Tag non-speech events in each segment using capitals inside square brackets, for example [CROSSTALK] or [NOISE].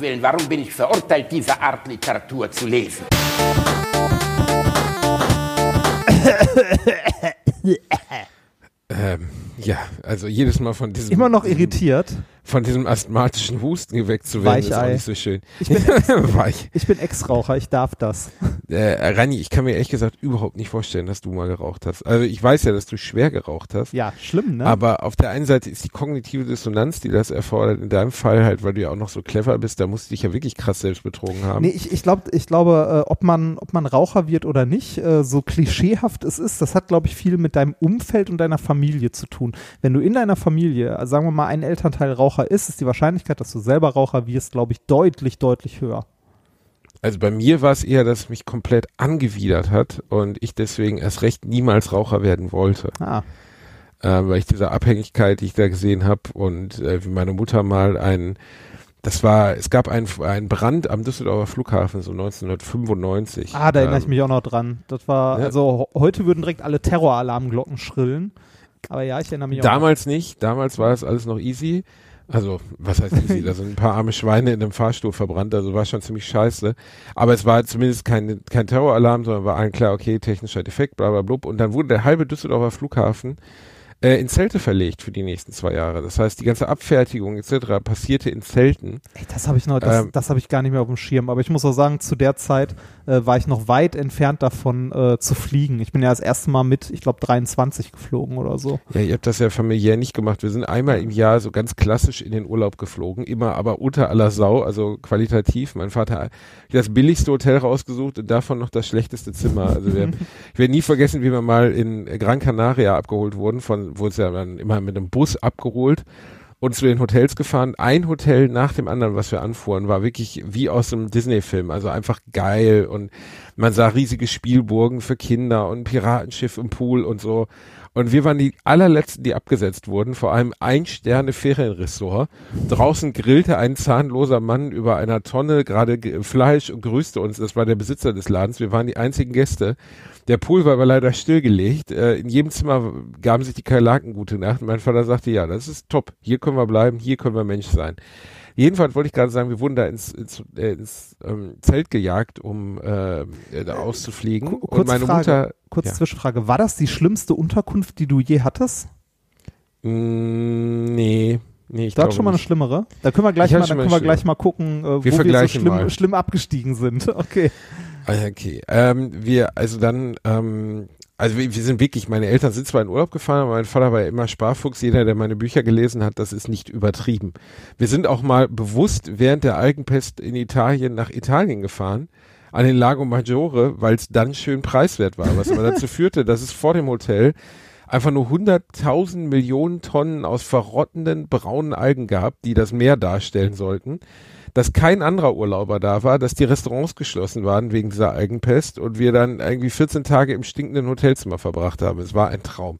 Willen, warum bin ich verurteilt, diese Art Literatur zu lesen? Ähm, ja, also jedes Mal von diesem. Immer noch irritiert. Von diesem asthmatischen Husten geweckt zu werden, ist auch Weichei. nicht so schön. Ich bin, [LAUGHS] Weich. ich bin Ex-Raucher, ich darf das. Äh, Rani, ich kann mir ehrlich gesagt überhaupt nicht vorstellen, dass du mal geraucht hast. Also ich weiß ja, dass du schwer geraucht hast. Ja, schlimm, ne? Aber auf der einen Seite ist die kognitive Dissonanz, die das erfordert, in deinem Fall halt, weil du ja auch noch so clever bist, da musst du dich ja wirklich krass selbst betrogen haben. Nee, ich, ich, glaub, ich glaube, äh, ob, man, ob man Raucher wird oder nicht, äh, so klischeehaft es ist, das hat, glaube ich, viel mit deinem Umfeld und deiner Familie zu tun. Wenn du in deiner Familie, also sagen wir mal, ein Elternteil Raucher ist, ist die Wahrscheinlichkeit, dass du selber Raucher wirst, glaube ich, deutlich, deutlich höher. Also bei mir war es eher, dass es mich komplett angewidert hat und ich deswegen erst recht niemals Raucher werden wollte. Ah, äh, weil ich diese Abhängigkeit, die ich da gesehen habe und äh, wie meine Mutter mal ein, das war, es gab einen, einen Brand am Düsseldorfer Flughafen so 1995. ah da erinnere Ähm, ich mich auch noch dran. Das war, ja. also heute würden direkt alle Terroralarmglocken schrillen. Aber ja, ich erinnere mich auch. noch. Damals nicht, damals war es alles noch easy. Also, was heißt easy? [LAUGHS] Da sind ein paar arme Schweine in einem Fahrstuhl verbrannt, also war schon ziemlich scheiße. Aber es war zumindest kein, kein Terroralarm, sondern war allen klar, okay, technischer Defekt, bla bla blub. Und dann wurde der halbe Düsseldorfer Flughafen äh, in Zelte verlegt für die nächsten zwei Jahre. Das heißt, die ganze Abfertigung etc. passierte in Zelten. Ey, das habe ich noch, das, Ähm, das habe ich gar nicht mehr auf dem Schirm. Aber ich muss auch sagen, zu der Zeit äh, war ich noch weit entfernt davon äh, zu fliegen. Ich bin ja das erste Mal mit, ich glaube, 23 geflogen oder so. Ja, ihr habt das ja familiär nicht gemacht. Wir sind einmal im Jahr so ganz klassisch in den Urlaub geflogen, immer aber unter aller Sau, also qualitativ. Mein Vater hat das billigste Hotel rausgesucht und davon noch das schlechteste Zimmer. Also wir, [LAUGHS] ich werde nie vergessen, wie wir mal in Gran Canaria abgeholt wurden, von wo es ja dann immer mit einem Bus abgeholt und zu den Hotels gefahren. Ein Hotel nach dem anderen, was wir anfuhren, war wirklich wie aus einem Disney-Film. Also einfach geil und man sah riesige Spielburgen für Kinder und Piratenschiff im Pool und so. Und wir waren die allerletzten, die abgesetzt wurden, vor allem ein Sterne Ferienressort. Draußen grillte ein zahnloser Mann über einer Tonne gerade ge- Fleisch und grüßte uns. Das war der Besitzer des Ladens. Wir waren die einzigen Gäste. Der Pool war aber leider stillgelegt. Äh, in jedem Zimmer gaben sich die Kakerlaken gute Nacht. Mein Vater sagte, ja, das ist top. Hier können wir bleiben. Hier können wir Mensch sein. Jedenfalls wollte ich gerade sagen, wir wurden da ins, ins, äh, ins ähm, Zelt gejagt, um äh, äh, da auszufliegen. Ku- und kurze meine Frage. Mutter, Kurz Ja. Zwischenfrage, war das die schlimmste Unterkunft, die du je hattest? mh, nee, nee, ich glaube hattest schon mal eine schlimmere? Da können wir gleich Ich mal, schon können wir gleich mal gucken, äh, wo wir so schlimm, schlimm abgestiegen sind. [LAUGHS] Okay. Ah, Okay, ähm, wir, also dann, ähm, also wir, wir sind wirklich, meine Eltern sind zwar in Urlaub gefahren, aber mein Vater war immer Sparfuchs. Jeder, der meine Bücher gelesen hat, das ist nicht übertrieben. Wir sind auch mal bewusst während der Algenpest in Italien nach Italien gefahren, an den Lago Maggiore, weil es dann schön preiswert war, was aber dazu führte, dass es vor dem Hotel einfach nur 100.000 Millionen Tonnen aus verrottenden braunen Algen gab, die das Meer darstellen sollten dass kein anderer Urlauber da war, dass die Restaurants geschlossen waren wegen dieser Algenpest und wir dann irgendwie 14 Tage im stinkenden Hotelzimmer verbracht haben. Es war ein Traum.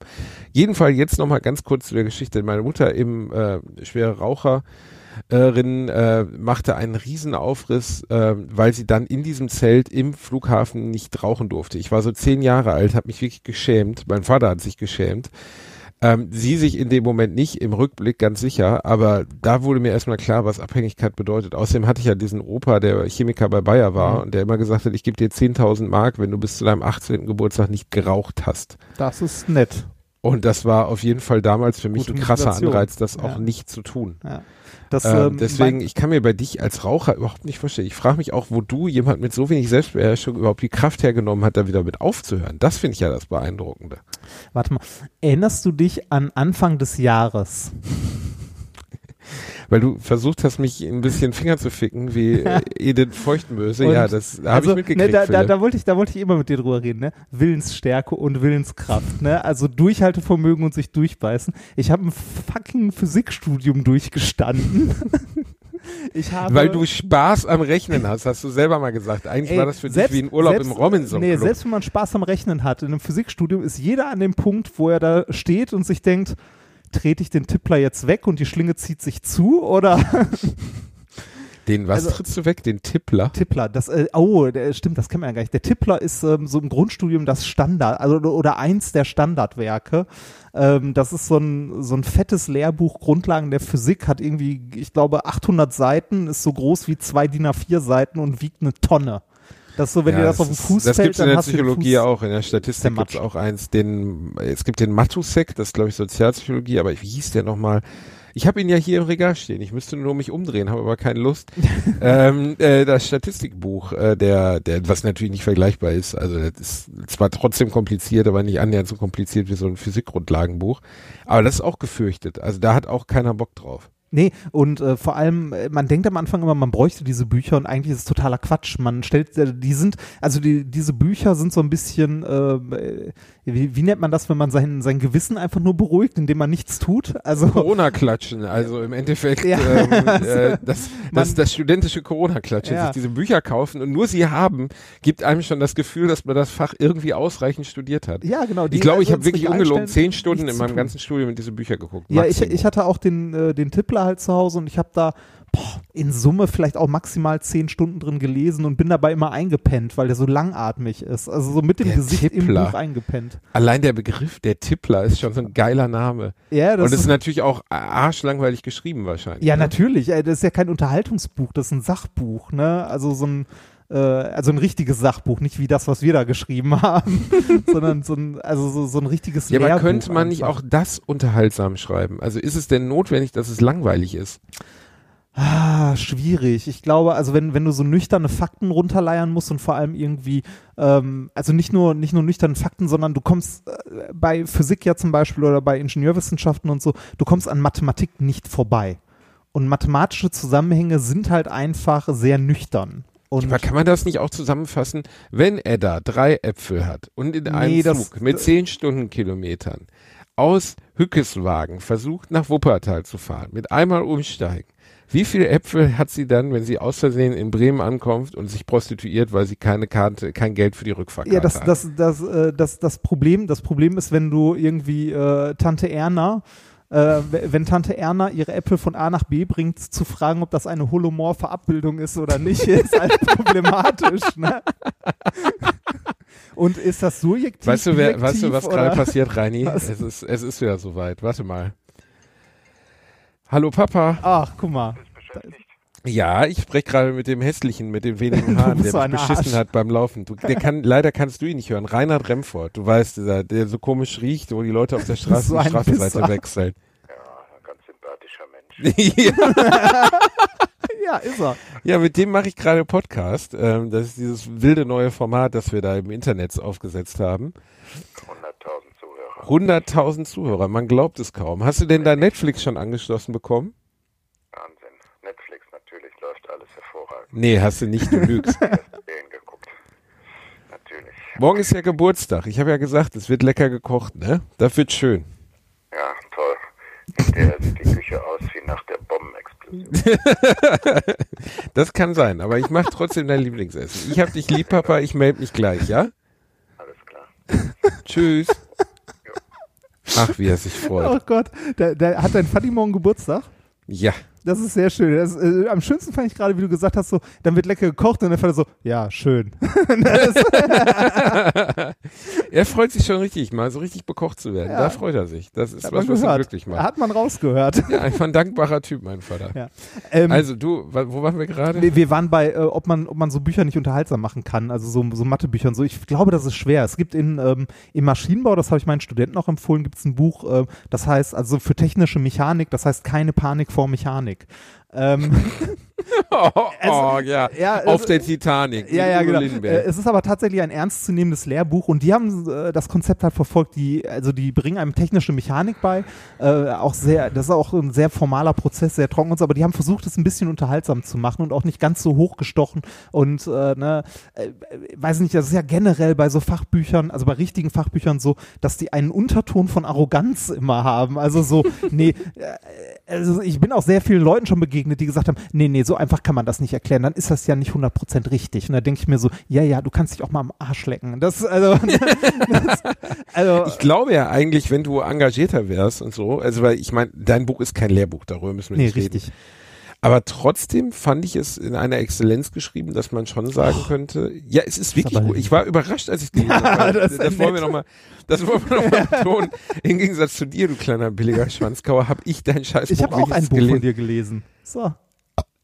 Jedenfalls jetzt nochmal ganz kurz zu der Geschichte. Meine Mutter eben äh, schwere Raucherin äh, machte einen riesen Aufriss, äh, weil sie dann in diesem Zelt im Flughafen nicht rauchen durfte. Ich war so zehn Jahre alt, habe mich wirklich geschämt. Mein Vater hat sich geschämt. Ähm, sie sich in dem Moment nicht, im Rückblick ganz sicher, aber da wurde mir erstmal klar, was Abhängigkeit bedeutet. Außerdem hatte ich ja diesen Opa, der Chemiker bei Bayer war Mhm. und der immer gesagt hat, ich gebe dir 10.000 Mark, wenn du bis zu deinem 18. Geburtstag nicht geraucht hast. Das ist nett. Und das war auf jeden Fall damals für mich Gute ein krasser Motivation. Anreiz, das auch Ja. nicht zu tun. Ja. Das, Ähm, ähm, deswegen, ich kann mir bei dich als Raucher überhaupt nicht vorstellen. Ich frage mich auch, wo du jemand mit so wenig Selbstbeherrschung überhaupt die Kraft hergenommen hat, da wieder mit aufzuhören. Das finde ich ja das Beeindruckende. warte mal, erinnerst du dich an Anfang des Jahres? [LAUGHS] Weil du versucht hast, mich ein bisschen Finger zu ficken, wie [LAUGHS] äh, Edith Feuchtmöse. Und ja, das habe also, ich mitgekriegt. Ne, da, da, da wollte ich, da wollte ich immer mit dir drüber reden, ne? Willensstärke und Willenskraft, ne? Also Durchhaltevermögen und sich durchbeißen. Ich habe ein fucking Physikstudium durchgestanden. [LAUGHS] ich habe, Weil du Spaß am Rechnen hast, hast du selber mal gesagt. Eigentlich Ey, war das für selbst- dich wie ein Urlaub selbst- im Robinson Nee, Club. selbst wenn man Spaß am Rechnen hat, in einem Physikstudium ist jeder an dem Punkt, wo er da steht und sich denkt, trete ich den Tippler jetzt weg und die Schlinge zieht sich zu oder [LAUGHS] Den, was Also- trittst du weg? Den Tippler? Tippler, das, äh, oh, der, stimmt, das kennen wir ja gar nicht. Der Tippler ist ähm, so im Grundstudium das Standard, also oder eins der Standardwerke. Ähm, das ist so ein, so ein fettes Lehrbuch, Grundlagen der Physik, hat irgendwie, ich glaube, 800 Seiten, ist so groß wie zwei DIN A4 Seiten und wiegt eine Tonne. Das so, wenn dir das, auf den ist- Fuß Das fällt, gibt's in der Psychologie auch. In der Statistik gibt's zermatscht. auch eins, den, es gibt den Matusek, das ist glaube ich Sozialpsychologie, aber wie hieß der nochmal? Ich habe ihn ja hier im Regal stehen. Ich müsste nur mich umdrehen, habe aber keine Lust. [LAUGHS] ähm, äh, das Statistikbuch, äh, der, der, was natürlich nicht vergleichbar ist. Also das ist zwar trotzdem kompliziert, aber nicht annähernd so kompliziert wie so ein Physikgrundlagenbuch. Aber das ist auch gefürchtet. Also da hat auch keiner Bock drauf. Nee, und äh, vor allem, äh, man denkt am Anfang immer, man bräuchte diese Bücher und eigentlich ist es totaler Quatsch. Man stellt, äh, die sind, also die, diese Bücher sind so ein bisschen, äh, wie, wie nennt man das, wenn man sein, sein Gewissen einfach nur beruhigt, indem man nichts tut? Also Corona-Klatschen, [LAUGHS] also im Endeffekt Ja. ähm, [LAUGHS] äh, das, das, Man- das studentische Corona-Klatschen, Ja. sich diese Bücher kaufen und nur sie haben, gibt einem schon das Gefühl, dass man das Fach irgendwie ausreichend studiert hat. ja, genau. die ich glaube, ich also habe ins wirklich ungelogen zehn Stunden in meinem ganzen Studium in diese Bücher geguckt. Ja, ich, ich hatte auch den, äh, den Tippler halt zu Hause und ich habe da boah, in Summe vielleicht auch maximal zehn Stunden drin gelesen und bin dabei immer eingepennt, weil der so langatmig ist. Also so mit dem Der Gesicht Tippler. im Buch eingepennt. Allein der Begriff der Tippler ist schon so ein geiler Name. Ja, das und es ist ist natürlich auch arschlangweilig geschrieben wahrscheinlich. Ja, ne? natürlich. Das ist ja kein Unterhaltungsbuch, das ist ein Sachbuch, ne? Also so ein äh, also ein richtiges Sachbuch, nicht wie das, was wir da geschrieben [LAUGHS] haben, sondern so ein, also so, so ein richtiges Ja, aber Lehrbuch könnte man nicht einfach. auch das unterhaltsam schreiben? Also ist es denn notwendig, dass es langweilig ist? Ah, schwierig. Ich glaube, also wenn, wenn du so nüchterne Fakten runterleiern musst und vor allem irgendwie, ähm, also nicht nur, nicht nur nüchterne Fakten, sondern du kommst äh, bei Physik ja zum Beispiel oder bei Ingenieurwissenschaften und so, du kommst an Mathematik nicht vorbei. Und mathematische Zusammenhänge sind halt einfach sehr nüchtern. Und Aber kann man das nicht auch zusammenfassen? Wenn Edda drei Äpfel hat und in einem Nee, das- Flug mit zehn Stundenkilometern aus Hückeswagen versucht nach Wuppertal zu fahren, mit einmal umsteigen, wie viele Äpfel hat sie dann, wenn sie aus Versehen in Bremen ankommt und sich prostituiert, weil sie keine Karte, kein Geld für die Rückfahrkarte Ja, das, hat? das, das, äh, das, das Problem, das Problem ist, wenn du irgendwie äh, Tante Erna, äh, wenn Tante Erna ihre Äpfel von A nach B bringt, zu fragen, ob das eine holomorphe Abbildung ist oder nicht, [LAUGHS] ist halt problematisch. Ne? Und ist das subjektiv? Weißt du, wer, weißt du, was gerade passiert, Reini? Was? Es ist, es ist wieder soweit. Warte mal. Hallo Papa. Ach, guck mal. Ja, ich spreche gerade mit dem hässlichen, mit den wenigen Haaren, der mich beschissen Arsch. hat beim Laufen. Du, der kann, leider kannst du ihn nicht hören. Reinhard Remford, du weißt, dieser, der so komisch riecht, wo die Leute auf der [LAUGHS] Straße So die Straßenseite wechseln. Ja, ein ganz sympathischer Mensch. [LAUGHS] ja, [LAUGHS] Ja, ist er. ja, mit dem mache ich gerade Podcast. Ähm, das ist dieses wilde neue Format, das wir da im Internet aufgesetzt haben. 100.000 Zuhörer. 100.000 Zuhörer, man glaubt es kaum. Hast du denn da Netflix schon angeschlossen bekommen? Wahnsinn. Netflix natürlich läuft alles hervorragend. Nee, hast du nicht, du [LAUGHS] lügst. Serien geguckt. Natürlich. Morgen ist ja Geburtstag. Ich habe ja gesagt, es wird lecker gekocht, ne? Das wird schön. Ja, toll. Der sieht die Küche aus wie nach der Bombenexplosion. [LAUGHS] Das kann sein, aber ich mache trotzdem dein Lieblingsessen. Ich hab dich lieb, Papa, ich melde mich gleich, ja? Alles klar. Tschüss. Ach, wie er sich Oh freut. Gott. Der, der, hat dein Vati morgen Geburtstag? Ja. Das ist sehr schön. Das, äh, am schönsten fand ich gerade, wie du gesagt hast, so, dann wird lecker gekocht und der Vater so, ja, schön. [LAUGHS] [LAUGHS] Er freut sich schon richtig, mal so richtig bekocht zu werden. Ja. Da freut er sich. Das ist hat was, was ihn glücklich macht. Hat man rausgehört. Ja, einfach ein dankbarer Typ, mein Vater. Ja. Ähm, Also du, wo waren wir gerade? wir, wir waren bei, äh, ob, man, ob man so Bücher nicht unterhaltsam machen kann, also so, so Mathebücher und so. Ich glaube, das ist schwer. Es gibt in, ähm, im Maschinenbau, das habe ich meinen Studenten auch empfohlen, gibt es ein Buch, äh, das heißt, also für technische Mechanik, das heißt keine Panik vor Mechanik. Ähm, [LAUGHS] Oh, oh, Also, ja. ja, Auf es- der Titanic. Ja, ja, genau. Lindenberg. Äh, Es ist aber tatsächlich ein ernstzunehmendes Lehrbuch und die haben äh, das Konzept halt verfolgt, die, also die bringen einem technische Mechanik bei, äh, auch sehr, das ist auch ein sehr formaler Prozess, sehr trocken und so, aber die haben versucht, es ein bisschen unterhaltsam zu machen und auch nicht ganz so hochgestochen und, äh, ne, äh, weiß nicht, das ist ja generell bei so Fachbüchern, also bei richtigen Fachbüchern so, dass die einen Unterton von Arroganz immer haben, also so, nee, [LAUGHS] äh, also ich bin auch sehr vielen Leuten schon begegnet, die gesagt haben, nee, nee, so einfach kann man das nicht erklären, dann ist das ja nicht 100% richtig. Und da denke ich mir so, ja, ja, du kannst dich auch mal am Arsch lecken. Das, also, [LAUGHS] das, also Ich glaube ja eigentlich, wenn du engagierter wärst und so, also weil ich meine, dein Buch ist kein Lehrbuch, darüber müssen wir nee, nicht reden. Aber trotzdem fand ich es in einer Exzellenz geschrieben, dass man schon sagen könnte, ja, es ist wirklich gut. Ich war überrascht, als ich es gelesen [LAUGHS] habe. das Das, wollen wir nett. noch mal, das wollen wir noch mal [LAUGHS] betonen. Im Gegensatz zu dir, du kleiner billiger Schwanzkauer, habe ich dein Scheiß Ich habe auch ein Buch von dir gelesen. So,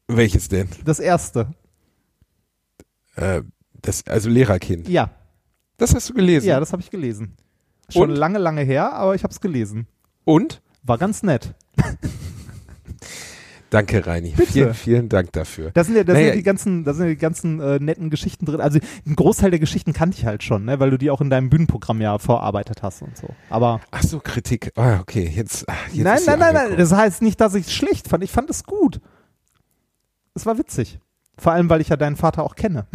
Welches denn? das erste. Äh, das, also Lehrerkind. Ja, Das hast du gelesen. ja, das habe ich gelesen. Schon Und? lange, lange her, aber ich habe es gelesen. Und? War ganz nett. [LAUGHS] Danke, Reini. Bitte. Vielen, vielen Dank dafür. Da sind ja, da Naja, sind die ganzen, da sind ja die ganzen äh, netten Geschichten drin. Also ein Großteil der Geschichten kannte ich halt schon, ne, weil du die auch in deinem Bühnenprogramm ja vorarbeitet hast und so. Aber Ach so, Kritik. Ah, okay, jetzt. ach, jetzt nein, nein, nein, nein. Das heißt nicht, dass ich es schlecht fand. Ich fand es gut. Es war witzig. Vor allem, weil ich ja deinen Vater auch kenne.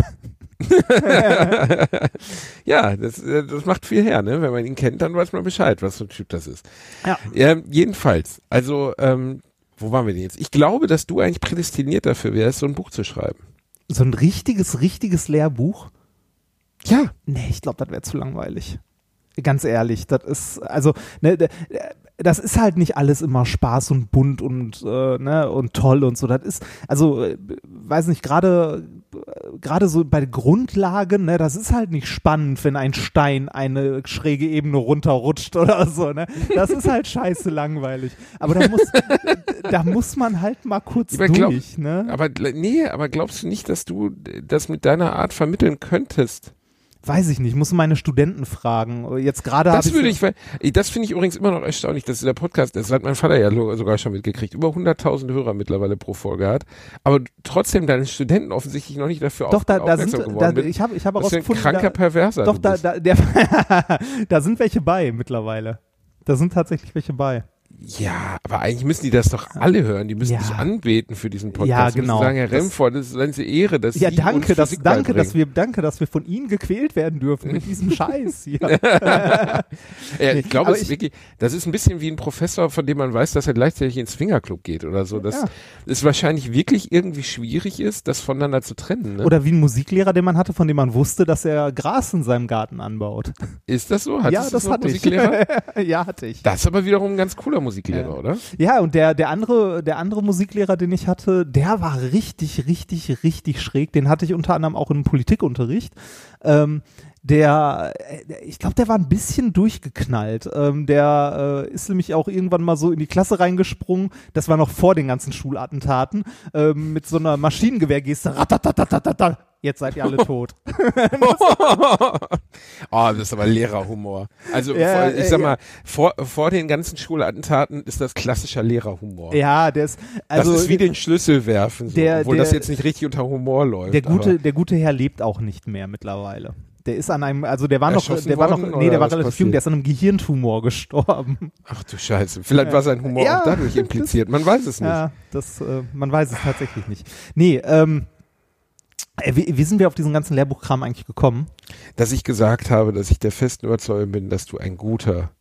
[LAUGHS] ja, das, äh, das macht viel her, ne? Wenn man ihn kennt, dann weiß man Bescheid, was für ein Typ das ist. Ja. Ähm, jedenfalls, also, ähm, wo waren wir denn jetzt? Ich glaube, dass du eigentlich prädestiniert dafür wärst, so ein Buch zu schreiben. So ein richtiges, richtiges Lehrbuch. Ja. Nee, ich glaube, das wäre zu langweilig. Ganz ehrlich, das ist, also, ne, das ist halt nicht alles immer Spaß und bunt und, äh, ne, und toll und so. Das ist, also, äh, weiß nicht, gerade, gerade so bei Grundlagen, ne, das ist halt nicht spannend, wenn ein Stein eine schräge Ebene runterrutscht oder so, ne. Das ist halt scheiße langweilig. Aber da muss, da muss man halt mal kurz Aber glaub- durch, ne. Aber nee, aber glaubst du nicht, dass du das mit deiner Art vermitteln könntest? Weiß ich nicht, muss meine Studenten fragen. Jetzt gerade Das würde ich, ver- das finde ich übrigens immer noch erstaunlich, dass der Podcast, das hat mein Vater ja sogar schon mitgekriegt, über 100.000 Hörer mittlerweile pro Folge hat, aber trotzdem deine Studenten offensichtlich noch nicht dafür Doch, auf, da, da sind, geworden da, ich habe ich hab Was für ein kranker da, Perverser doch, da, da, der, [LAUGHS] da sind welche bei mittlerweile. Da sind tatsächlich welche bei. Ja, aber eigentlich müssen die das doch alle hören. Die müssen Ja. dich anbeten für diesen Podcast. Ja, Die genau. sagen, Herr Remford, das ist eine Ehre, dass Ja, Sie danke, dass, danke, dass wir, danke, dass wir von Ihnen gequält werden dürfen mit diesem [LAUGHS] Scheiß hier. Ja, [LAUGHS] Nee, ich glaube, es ist ich- wirklich, das ist ein bisschen wie ein Professor, von dem man weiß, dass er gleichzeitig ins Fingerclub geht oder so. Das Ja. ist wahrscheinlich wirklich irgendwie schwierig ist, das voneinander zu trennen. Ne? Oder wie ein Musiklehrer, den man hatte, von dem man wusste, dass er Gras in seinem Garten anbaut. ist das so? Hattest ja, das hatte Musiklehrer? ich. [LAUGHS] ja, hatte ich. Das ist aber wiederum ein ganz cooler Musiklehrer, Ja. oder? Ja, und der, der andere, der andere Musiklehrer, den ich hatte, der war richtig, richtig, richtig schräg. Den hatte ich unter anderem auch im Politikunterricht. Ähm, der, äh, ich glaube, der war ein bisschen durchgeknallt. Ähm, der äh, ist nämlich auch irgendwann mal so in die Klasse reingesprungen. Das war noch vor den ganzen Schulattentaten. Ähm, mit so einer Maschinengewehrgeste. Jetzt seid ihr alle [LAUGHS] tot. oh, [LAUGHS] das ist aber Lehrerhumor. Also Ja, vor, ich sag ja. mal, vor, vor den ganzen Schulattentaten ist das klassischer Lehrerhumor. ja, der ist, also das ist wie den Schlüssel werfen, so, der- obwohl das der- jetzt nicht richtig unter Humor läuft. Der gute, aber- der gute Herr lebt auch nicht mehr mittlerweile. Der ist an einem, also der war noch, der war noch, nee, der war relativ passiert? jung, der ist an einem Gehirntumor gestorben. Ach du Scheiße. Vielleicht war sein Humor Ja, auch dadurch impliziert. Man weiß es nicht. Ja, das, äh, man weiß es tatsächlich nicht. Nee, ähm, äh, wie, wie sind wir auf diesen ganzen Lehrbuchkram eigentlich gekommen? Dass ich gesagt habe, dass ich der festen Überzeugung bin, dass du ein guter,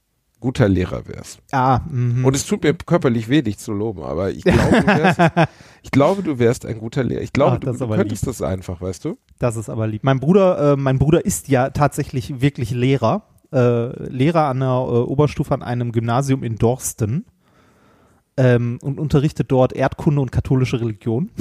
guter Lehrer wärst. Ah, mhm. Und es tut mir körperlich weh, dich zu loben, aber ich glaube, du [LAUGHS] wärst, ich glaube, du wärst ein guter Lehrer. Ich glaube, Ach, du, du könntest das einfach, weißt du? Das ist aber lieb. Mein Bruder, äh, mein Bruder ist ja tatsächlich wirklich Lehrer. Äh, Lehrer an der äh, Oberstufe an einem Gymnasium in Dorsten. Ähm, und unterrichtet dort Erdkunde und katholische Religion. [LAUGHS]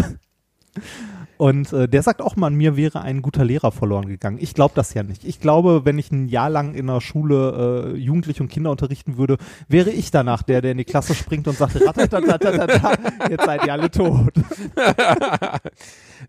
Und äh, der sagt auch mal, mir wäre ein guter Lehrer verloren gegangen. Ich glaube das ja nicht. Ich glaube, wenn ich ein Jahr lang in der Schule äh, Jugendliche und Kinder unterrichten würde, wäre ich danach der, der in die Klasse springt und sagt, jetzt seid ihr alle tot. [LAUGHS]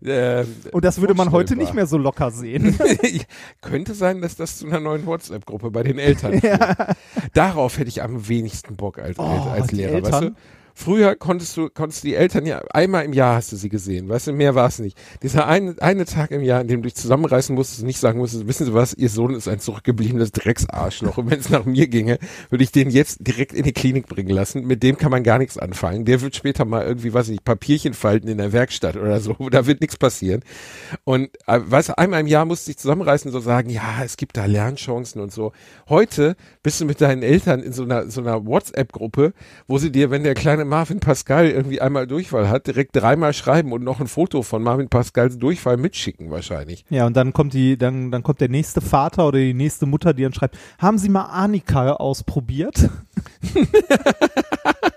Ähm, Und das würde man heute nicht mehr so locker sehen. [LAUGHS] Könnte sein, dass das zu einer neuen WhatsApp-Gruppe bei den Eltern führt. [LAUGHS] Darauf hätte ich am wenigsten Bock als, Oh, als Lehrer, weißt du? Früher konntest du, konntest du die Eltern ja, einmal im Jahr hast du sie gesehen, weißt du, mehr war es nicht. Dieser eine, eine Tag im Jahr, in dem du dich zusammenreißen musstest und nicht sagen musstest, wissen Sie was, Ihr Sohn ist ein zurückgebliebenes Drecksarschloch und wenn es nach mir ginge, würde ich den jetzt direkt in die Klinik bringen lassen. Mit dem kann man gar nichts anfangen. Der wird später mal irgendwie, weiß ich nicht, Papierchen falten in der Werkstatt oder so, [LAUGHS] da wird nichts passieren. Und äh, weißt du, einmal im Jahr musst du dich zusammenreißen und so sagen, ja, es gibt da Lernchancen und so. Heute bist du mit deinen Eltern in so einer, so einer WhatsApp-Gruppe, wo sie dir, wenn der kleine Marvin Pascal irgendwie einmal Durchfall hat, direkt dreimal schreiben und noch ein Foto von Marvin Pascals Durchfall mitschicken wahrscheinlich. Ja, und dann kommt die, dann, dann kommt der nächste Vater oder die nächste Mutter, die dann schreibt, haben Sie mal Arnika ausprobiert? [LAUGHS] [LAUGHS]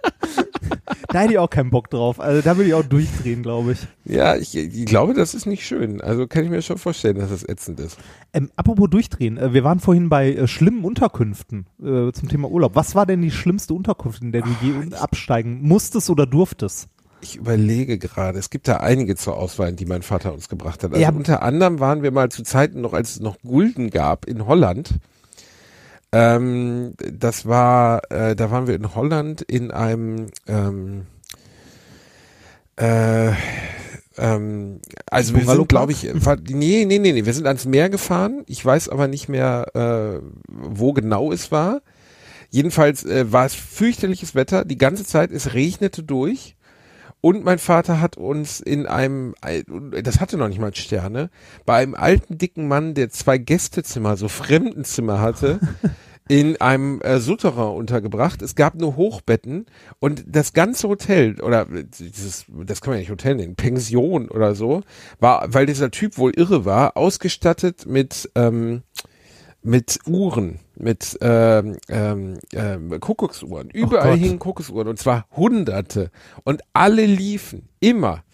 da hätte ich auch keinen Bock drauf. Also da würde ich auch durchdrehen, glaube ich. Ja, ich, ich glaube, das ist nicht schön. Also kann ich mir schon vorstellen, dass das ätzend ist. Ähm, apropos durchdrehen, äh, wir waren vorhin bei äh, schlimmen Unterkünften äh, zum Thema Urlaub. Was war denn die schlimmste Unterkunft, in der du je un- absteigen musstest oder durftest? Ich überlege gerade, es gibt da einige zur Auswahl, die mein Vater uns gebracht hat. Also Ja. unter anderem waren wir mal zu Zeiten noch, als es noch Gulden gab in Holland. Ähm, das war, äh, da waren wir in Holland in einem, ähm, äh, ähm, also wir sind, glaube ich, nee, nee, nee, nee, wir sind ans Meer gefahren. Ich weiß aber nicht mehr, äh, wo genau es war. Jedenfalls äh, war es fürchterliches Wetter. Die ganze Zeit, es regnete durch. Und mein Vater hat uns in einem, das hatte noch nicht mal Sterne, bei einem alten dicken Mann, der zwei Gästezimmer, so Fremdenzimmer hatte, [LAUGHS] in einem äh, Souterrain untergebracht. Es gab nur Hochbetten und das ganze Hotel oder dieses, das kann man ja nicht Hotel nennen, Pension oder so, war, weil dieser Typ wohl irre war, ausgestattet mit ähm, mit Uhren, mit ähm, ähm, ähm, Kuckucksuhren. Überall Gott. hingen Kuckucksuhren und zwar hunderte. Und alle liefen, immer.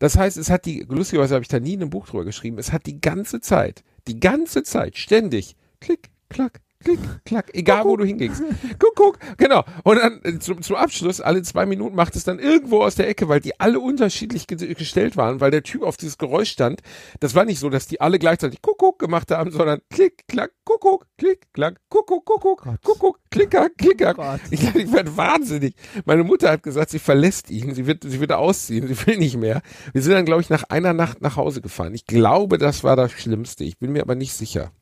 Das heißt, es hat die, lustigerweise habe ich da nie in einem Buch drüber geschrieben, es hat die ganze Zeit, die ganze Zeit, ständig, klick, klack, klick, klack, egal wo du hingingst. Guck, guck, genau. Und dann äh, zum, zum Abschluss, alle zwei Minuten macht es dann irgendwo aus der Ecke, weil die alle unterschiedlich ge gestellt waren, weil der Typ auf dieses Geräusch stand. Das war nicht so, dass die alle gleichzeitig Kuckuck gemacht haben, sondern klick, klack, Kuckuck, klick, klack, Kuckuck, Kuckuck, Gott. Kuckuck, klicker, klicker. Gott. Ich, ich werde wahnsinnig. Meine Mutter hat gesagt, sie verlässt ihn, sie wird, sie wird ausziehen, sie will nicht mehr. Wir sind dann, glaube ich, nach einer Nacht nach Hause gefahren. Ich glaube, das war das Schlimmste. Ich bin mir aber nicht sicher.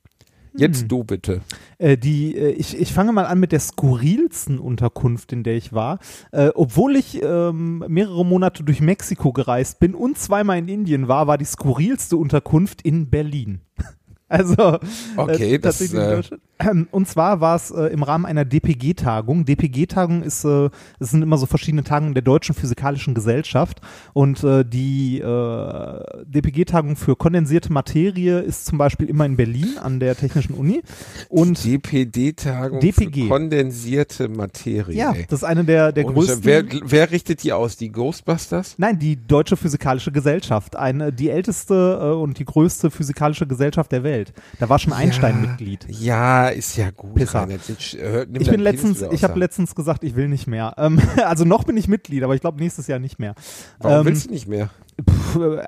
Jetzt Hm. du bitte. Äh, die, äh, ich, ich fange mal an mit der skurrilsten Unterkunft, in der ich war. Äh, obwohl ich ähm, mehrere Monate durch Mexiko gereist bin und zweimal in Indien war, war die skurrilste Unterkunft in Berlin. [LAUGHS] Also Okay, äh, das, tatsächlich in äh, Deutschland. [CLEARS THROAT] Und zwar war es äh, im Rahmen einer DPG-Tagung. DPG-Tagung ist, äh, es sind immer so verschiedene Tagungen der Deutschen Physikalischen Gesellschaft und äh, die äh, DPG-Tagung für kondensierte Materie ist zum Beispiel immer in Berlin an der Technischen Uni und DPD-Tagung DPG. für kondensierte Materie. ja, das ist eine der, der Und größten. wer, wer richtet die aus? Die Ghostbusters? Nein, die Deutsche Physikalische Gesellschaft, eine, die älteste äh, und die größte physikalische Gesellschaft der Welt. Da war schon Einstein Mitglied. Ja, ist ja gut. Pisser. Jetzt, äh, Ich bin letztens, ich habe letztens gesagt, ich will nicht mehr. Ähm, [LAUGHS] also noch bin ich Mitglied, aber ich glaube nächstes Jahr nicht mehr. Warum ähm, willst du nicht mehr? Äh,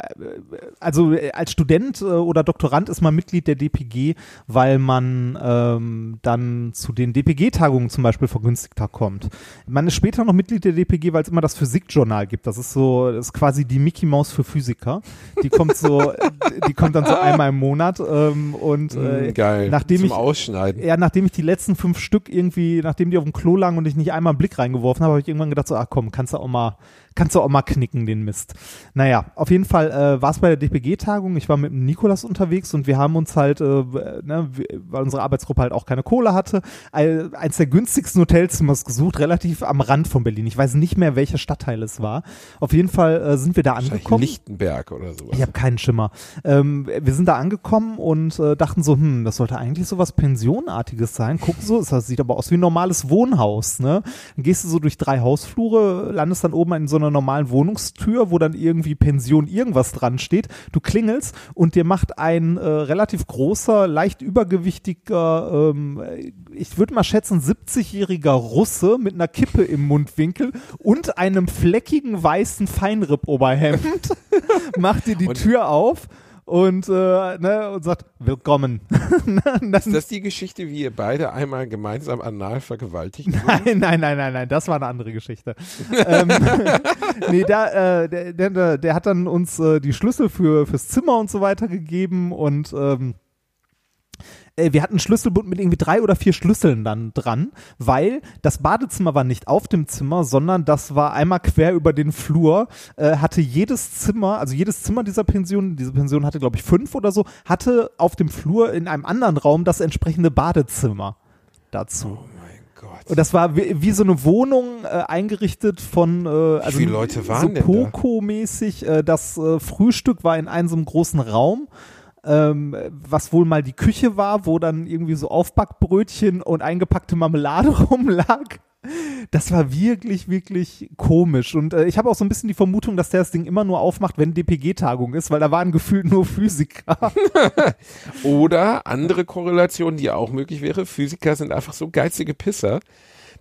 also äh, als Student äh, oder Doktorand ist man Mitglied der DPG, weil man ähm, dann zu den DPG-Tagungen zum Beispiel vergünstigter kommt. Man ist später noch Mitglied der DPG, weil es immer das Physikjournal gibt. Das ist so, das ist quasi die Mickey Maus für Physiker. Die kommt so, [LAUGHS] die kommt dann so einmal im Monat ähm, und äh, Hm, Geil. nachdem Zum ich Ausschneiden. ja, nachdem ich die letzten fünf Stück irgendwie, nachdem die auf dem Klo lagen und ich nicht einmal einen Blick reingeworfen habe, habe ich irgendwann gedacht, so, ach komm, kannst du auch mal, kannst du auch mal knicken, den Mist. Naja, auf jeden Fall äh, war es bei der DPG-Tagung. Ich war mit dem Nikolas unterwegs und wir haben uns halt, äh, ne, weil unsere Arbeitsgruppe halt auch keine Kohle hatte, ein- eins der günstigsten Hotelzimmers gesucht, relativ am Rand von Berlin. Ich weiß nicht mehr, welcher Stadtteil es war. Auf jeden Fall äh, sind wir da angekommen. Lichtenberg oder sowas. Ich habe keinen Schimmer. Ähm, wir sind da angekommen und äh, dachten so, hm, das sollte eigentlich so was Pensionartiges sein. Gucken so, das sieht aber aus wie ein normales Wohnhaus, ne? Dann gehst du so durch drei Hausflure, landest dann oben in so einer normalen Wohnungstür, wo dann irgendwie Pension irgendwas dran steht. Du klingelst und dir macht ein äh, relativ großer, leicht übergewichtiger, ähm, ich würde mal schätzen, 70-jähriger Russe mit einer Kippe im Mundwinkel und einem fleckigen weißen Feinripp-Oberhemd [LAUGHS] macht dir die Und- Tür auf und, äh, ne, und sagt, willkommen. [LAUGHS] das, Ist das die Geschichte, wie ihr beide einmal gemeinsam anal vergewaltigt wurdet? Nein, nein, nein, nein, nein, das war eine andere Geschichte. [LAUGHS] ähm, [LAUGHS] nee, da, äh, der, der, der hat dann uns äh, die Schlüssel für, fürs Zimmer und so weiter gegeben und ähm, äh, wir hatten einen Schlüsselbund mit irgendwie drei oder vier Schlüsseln dann dran, weil das Badezimmer war nicht auf dem Zimmer, sondern das war einmal quer über den Flur, äh, hatte jedes Zimmer, also jedes Zimmer dieser Pension, diese Pension hatte glaube ich fünf oder so, hatte auf dem Flur in einem anderen Raum das entsprechende Badezimmer dazu. Oh mein Gott. Und das war wie, wie so eine Wohnung äh, eingerichtet von, äh, also viele Leute waren so? Poco-mäßig. Äh, das äh, Frühstück war in einem so einem großen Raum, ähm, was wohl mal die Küche war, wo dann irgendwie so Aufbackbrötchen und eingepackte Marmelade [LAUGHS] rumlag. Das war wirklich, wirklich komisch. Und äh, ich habe auch so ein bisschen die Vermutung, dass der das Ding immer nur aufmacht, wenn DPG-Tagung ist, weil da waren gefühlt nur Physiker. [LAUGHS] Oder andere Korrelation, die auch möglich wäre, Physiker sind einfach so geizige Pisser,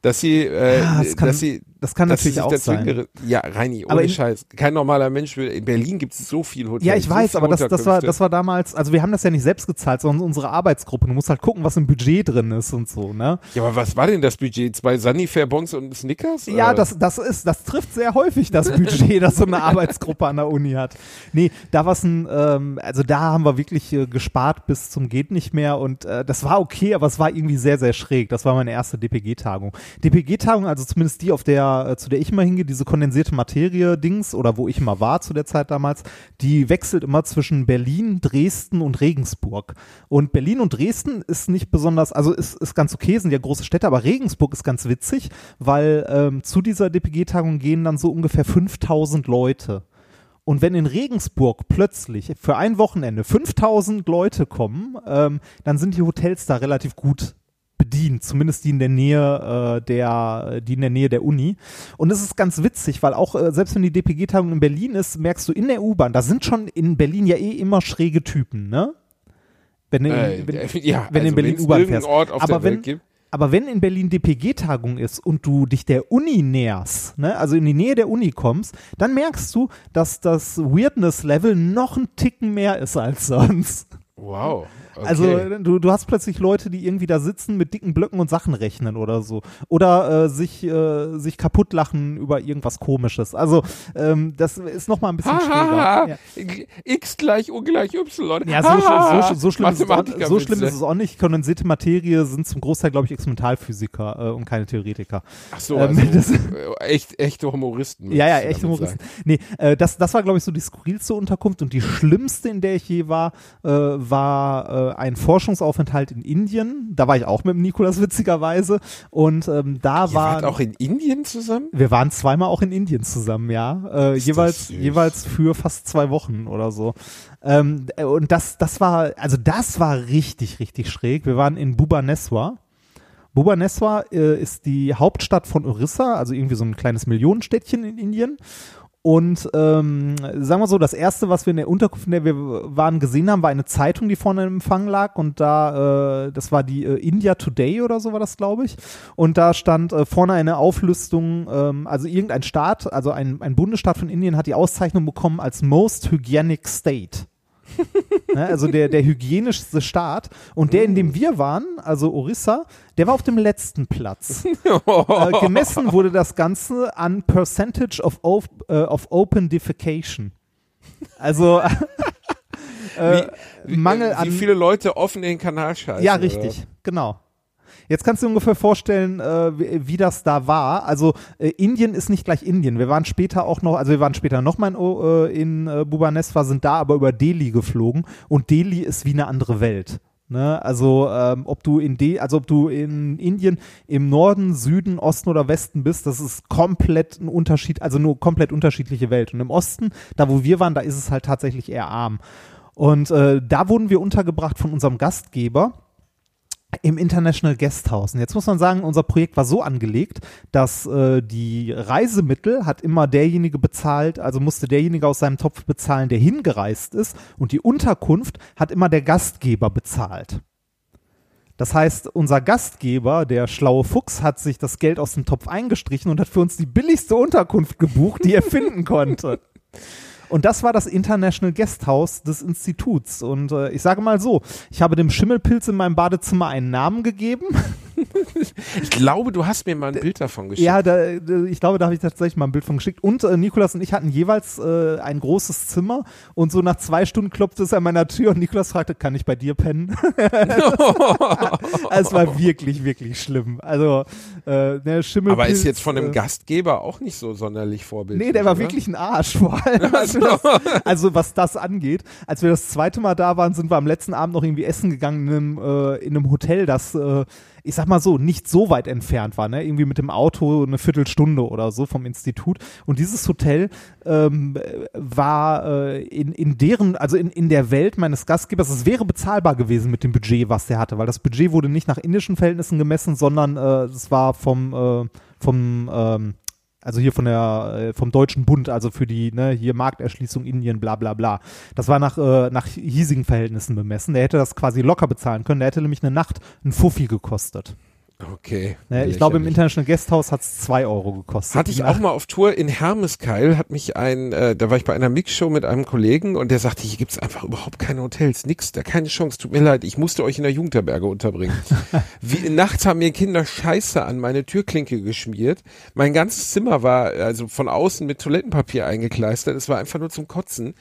dass sie, äh, Ja, das kann- dass sie, Das kann dass natürlich auch sein. Ja, Reini, ohne Aber in- Scheiß. Kein normaler Mensch will, in Berlin gibt es so viel Hotels. Ja, ich so weiß, aber das, das, war, das war damals, also wir haben das ja nicht selbst gezahlt, sondern unsere Arbeitsgruppe. Du musst halt gucken, was im Budget drin ist und so, ne? Ja, aber was war denn das Budget? Zwei Sunnyfair-Bons und Snickers? Ja, das, das ist, das trifft sehr häufig das Budget, das so eine [LAUGHS] Arbeitsgruppe an der Uni hat. Nee, da war es ein, ähm, also da haben wir wirklich äh, gespart bis zum geht nicht mehr und äh, das war okay, aber es war irgendwie sehr, sehr schräg. Das war meine erste DPG-Tagung. DPG-Tagung, also zumindest die, auf der, äh, zu der ich immer hingehe, diese kondensierte Materie-Dings oder wo ich immer war zu der Zeit damals, die wechselt immer zwischen Berlin, Dresden und Regensburg. Und Berlin und Dresden ist nicht besonders, also ist, ist ganz okay, sind ja große Städte, aber Regensburg ist ganz witzig, weil ähm, zu dieser DPG-Tagung gehen dann so ungefähr 5000 Leute. Und wenn in Regensburg plötzlich für ein Wochenende 5000 Leute kommen, ähm, dann sind die Hotels da relativ gut bedient, zumindest die in der Nähe äh, der, die in der Nähe der Uni. Und es ist ganz witzig, weil auch äh, selbst wenn die DPG-Tagung in Berlin ist, merkst du in der U-Bahn, da sind schon in Berlin ja eh immer schräge Typen, ne? Wenn, du in, Äh, wenn, [LAUGHS] ja, wenn du in also Berlin U-Bahn fährst. Aber wenn- gibt. aber wenn in Berlin DPG-Tagung ist und du dich der Uni näherst, ne, also in die Nähe der Uni kommst, dann merkst du, dass das Weirdness-Level noch ein Ticken mehr ist als sonst. Wow. Okay. Also du, du hast plötzlich Leute, die irgendwie da sitzen mit dicken Blöcken und Sachen rechnen oder so. Oder äh, sich, äh, sich kaputt lachen über irgendwas komisches. Also ähm, das ist nochmal ein bisschen schräger. Ja. X gleich U gleich Y. Ja, so, so, so, so, schlimm ist es auch, so schlimm ist es auch nicht. Kondensierte Materie sind zum Großteil, glaube ich, Experimentalphysiker äh, und keine Theoretiker. Ach so, Ähm, also, [LAUGHS] das- äh, echt, echte Humoristen. Ja, ja, echte Humoristen. Nee, äh, das, das war, glaube ich, so die skurrilste Unterkunft und die schlimmste, in der ich je war, äh, war äh, ein Forschungsaufenthalt in Indien. Da war ich auch mit dem Nikolas witzigerweise und ähm, da Ihr war wart auch in Indien zusammen? wir waren zweimal auch in Indien zusammen, ja. Äh, jeweils, jeweils für fast zwei Wochen oder so. Ähm, äh, und das, das war, also das war richtig, richtig schräg. Wir waren in Bhubaneswar. Bhubaneswar äh, ist die Hauptstadt von Orissa, also irgendwie so ein kleines Millionenstädtchen in Indien. Und ähm, sagen wir so, das erste, was wir in der Unterkunft, in der wir waren, gesehen haben, war eine Zeitung, die vorne im Empfang lag. Und da, äh, das war die äh, India Today oder so war das, glaube ich. Und da stand äh, vorne eine Auflistung, ähm, also irgendein Staat, also ein, ein Bundesstaat von Indien hat die Auszeichnung bekommen als Most Hygienic State. Ne, also der, der hygienischste Staat. Und der, in dem wir waren, also Orissa, der war auf dem letzten Platz. [LAUGHS] äh, gemessen wurde das Ganze an Percentage of, äh, of Open Defecation. Also [LAUGHS] äh, Wie, Mangel äh, an Wie viele Leute offen in den Kanal scheißen. ja, oder? richtig, genau. Jetzt kannst du dir ungefähr vorstellen, äh, wie, das da war. Also äh, Indien ist nicht gleich Indien. Wir waren später auch noch, also wir waren später nochmal in, äh, in äh, Bhubaneswar, sind da aber über Delhi geflogen und Delhi ist wie eine andere Welt. Ne? Also ähm, ob du in De also ob du in Indien im Norden, Süden, Osten oder Westen bist, das ist komplett ein Unterschied, also nur komplett unterschiedliche Welt. Und im Osten, da wo wir waren, da ist es halt tatsächlich eher arm. Und äh, da wurden wir untergebracht von unserem Gastgeber im International Guesthouse. Und jetzt muss man sagen, unser Projekt war so angelegt, dass äh, die Reisemittel hat immer derjenige bezahlt, also musste derjenige aus seinem Topf bezahlen, der hingereist ist. Und die Unterkunft hat immer der Gastgeber bezahlt. Das heißt, unser Gastgeber, der schlaue Fuchs, hat sich das Geld aus dem Topf eingestrichen und hat für uns die billigste Unterkunft gebucht, die er finden konnte. [LAUGHS] Und das war das International Guesthouse des Instituts. Und äh, ich sage mal so, ich habe dem Schimmelpilz in meinem Badezimmer einen Namen gegeben. [LAUGHS] [LAUGHS] Ich glaube, du hast mir mal ein Bild davon geschickt. Ja, da, ich glaube, da habe ich tatsächlich mal ein Bild von geschickt. Und äh, Nikolas und ich hatten jeweils äh, ein großes Zimmer. Und so nach zwei Stunden klopfte es an meiner Tür und Nikolas fragte, kann ich bei dir pennen? [LAUGHS] es war wirklich, wirklich schlimm. Also, äh, der Schimmelpilz. Aber ist jetzt von dem äh, Gastgeber auch nicht so sonderlich vorbildlich. Nee, der war oder? wirklich ein Arsch, vor allem. [LAUGHS] Als wir das, also was das angeht. Als wir das zweite Mal da waren, sind wir am letzten Abend noch irgendwie essen gegangen in einem, äh, in einem Hotel, das, äh, ich sag mal so, nicht so weit entfernt war, ne? Irgendwie mit dem Auto eine Viertelstunde oder so vom Institut. Und dieses Hotel ähm, war äh, in, in deren, also in, in der Welt meines Gastgebers, es wäre bezahlbar gewesen mit dem Budget, was der hatte, weil das Budget wurde nicht nach indischen Verhältnissen gemessen, sondern äh, es war vom äh, vom ähm, also hier von der, äh, vom Deutschen Bund, also für die, ne, hier Markterschließung Indien, bla bla bla. Das war nach, äh, nach hiesigen Verhältnissen bemessen. Der hätte das quasi locker bezahlen können. Der hätte nämlich eine Nacht ein Fuffi gekostet. Okay. Ne, ich glaube, im International Guesthouse hat es zwei Euro gekostet. Hatte ich auch mal auf Tour in Hermeskeil, hat mich ein, äh, da war ich bei einer Mixshow mit einem Kollegen und der sagte, hier gibt's einfach überhaupt keine Hotels, nix, da keine Chance, tut mir leid, ich musste euch in der Jugendherberge unterbringen. [LAUGHS] Wie, nachts haben mir Kinder Scheiße an meine Türklinke geschmiert. Mein ganzes Zimmer war also von außen mit Toilettenpapier eingekleistert, es war einfach nur zum Kotzen.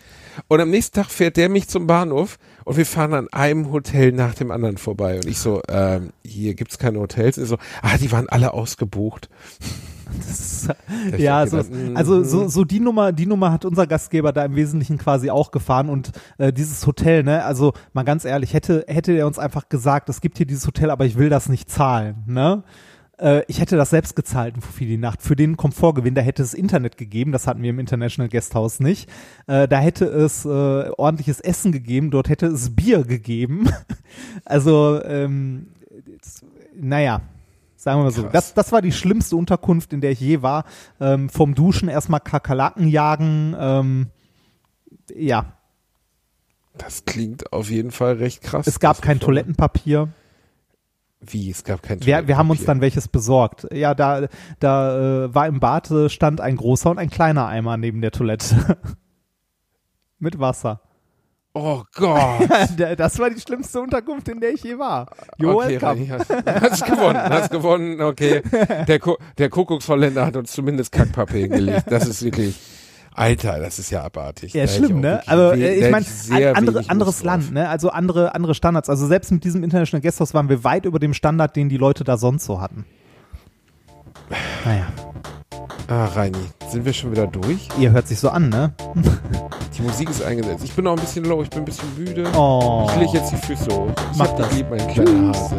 Und am nächsten Tag fährt der mich zum Bahnhof und wir fahren an einem Hotel nach dem anderen vorbei. Und ich so, ähm, hier gibt's keine Hotels. Ich so, ah, die waren alle ausgebucht. Das, [LAUGHS] ja, so, also so, mhm. so die Nummer, die Nummer hat unser Gastgeber da im Wesentlichen quasi auch gefahren und äh, dieses Hotel, ne, also mal ganz ehrlich, hätte, hätte er uns einfach gesagt, es gibt hier dieses Hotel, aber ich will das nicht zahlen, ne? Äh, ich hätte das selbst gezahlt für die Nacht. Für den Komfortgewinn, da hätte es Internet gegeben, das hatten wir im International Guesthouse nicht. Äh, da hätte es äh, ordentliches Essen gegeben, dort hätte es Bier gegeben. [LAUGHS] also, ähm, naja, sagen wir mal so. Das, das war die schlimmste Unterkunft, in der ich je war. Ähm, vom Duschen erstmal Kakerlaken jagen. Ähm, ja. Das klingt auf jeden Fall recht krass. Es gab kein Toilettenpapier. Wie? Es gab kein wir, wir haben uns dann welches besorgt. Ja, da, da äh, war im Bad äh, stand ein großer und ein kleiner Eimer neben der Toilette. [LAUGHS] Mit Wasser. Oh Gott. [LAUGHS] das war die schlimmste Unterkunft, in der ich je war. You're okay, welcome. Hast, hast gewonnen, hast gewonnen, okay. Der, Ko der Kuckucksholländer hat uns zumindest Kackpapier hingelegt. Das ist wirklich. Alter, das ist ja abartig. Ja, schlimm, ne? Also ich meine, andere, anderes Land, ne? Also andere, andere Standards. Also selbst mit diesem International Guesthouse waren wir weit über dem Standard, den die Leute da sonst so hatten. Naja. Ah, Reini, sind wir schon wieder durch? Ihr hört sich so an, ne? [LAUGHS] Die Musik ist eingesetzt. Ich bin auch ein bisschen low, ich bin ein bisschen müde. Oh. Ich lege jetzt die Füße hoch. Ich Mach das. Lieb, mein kleiner Hase.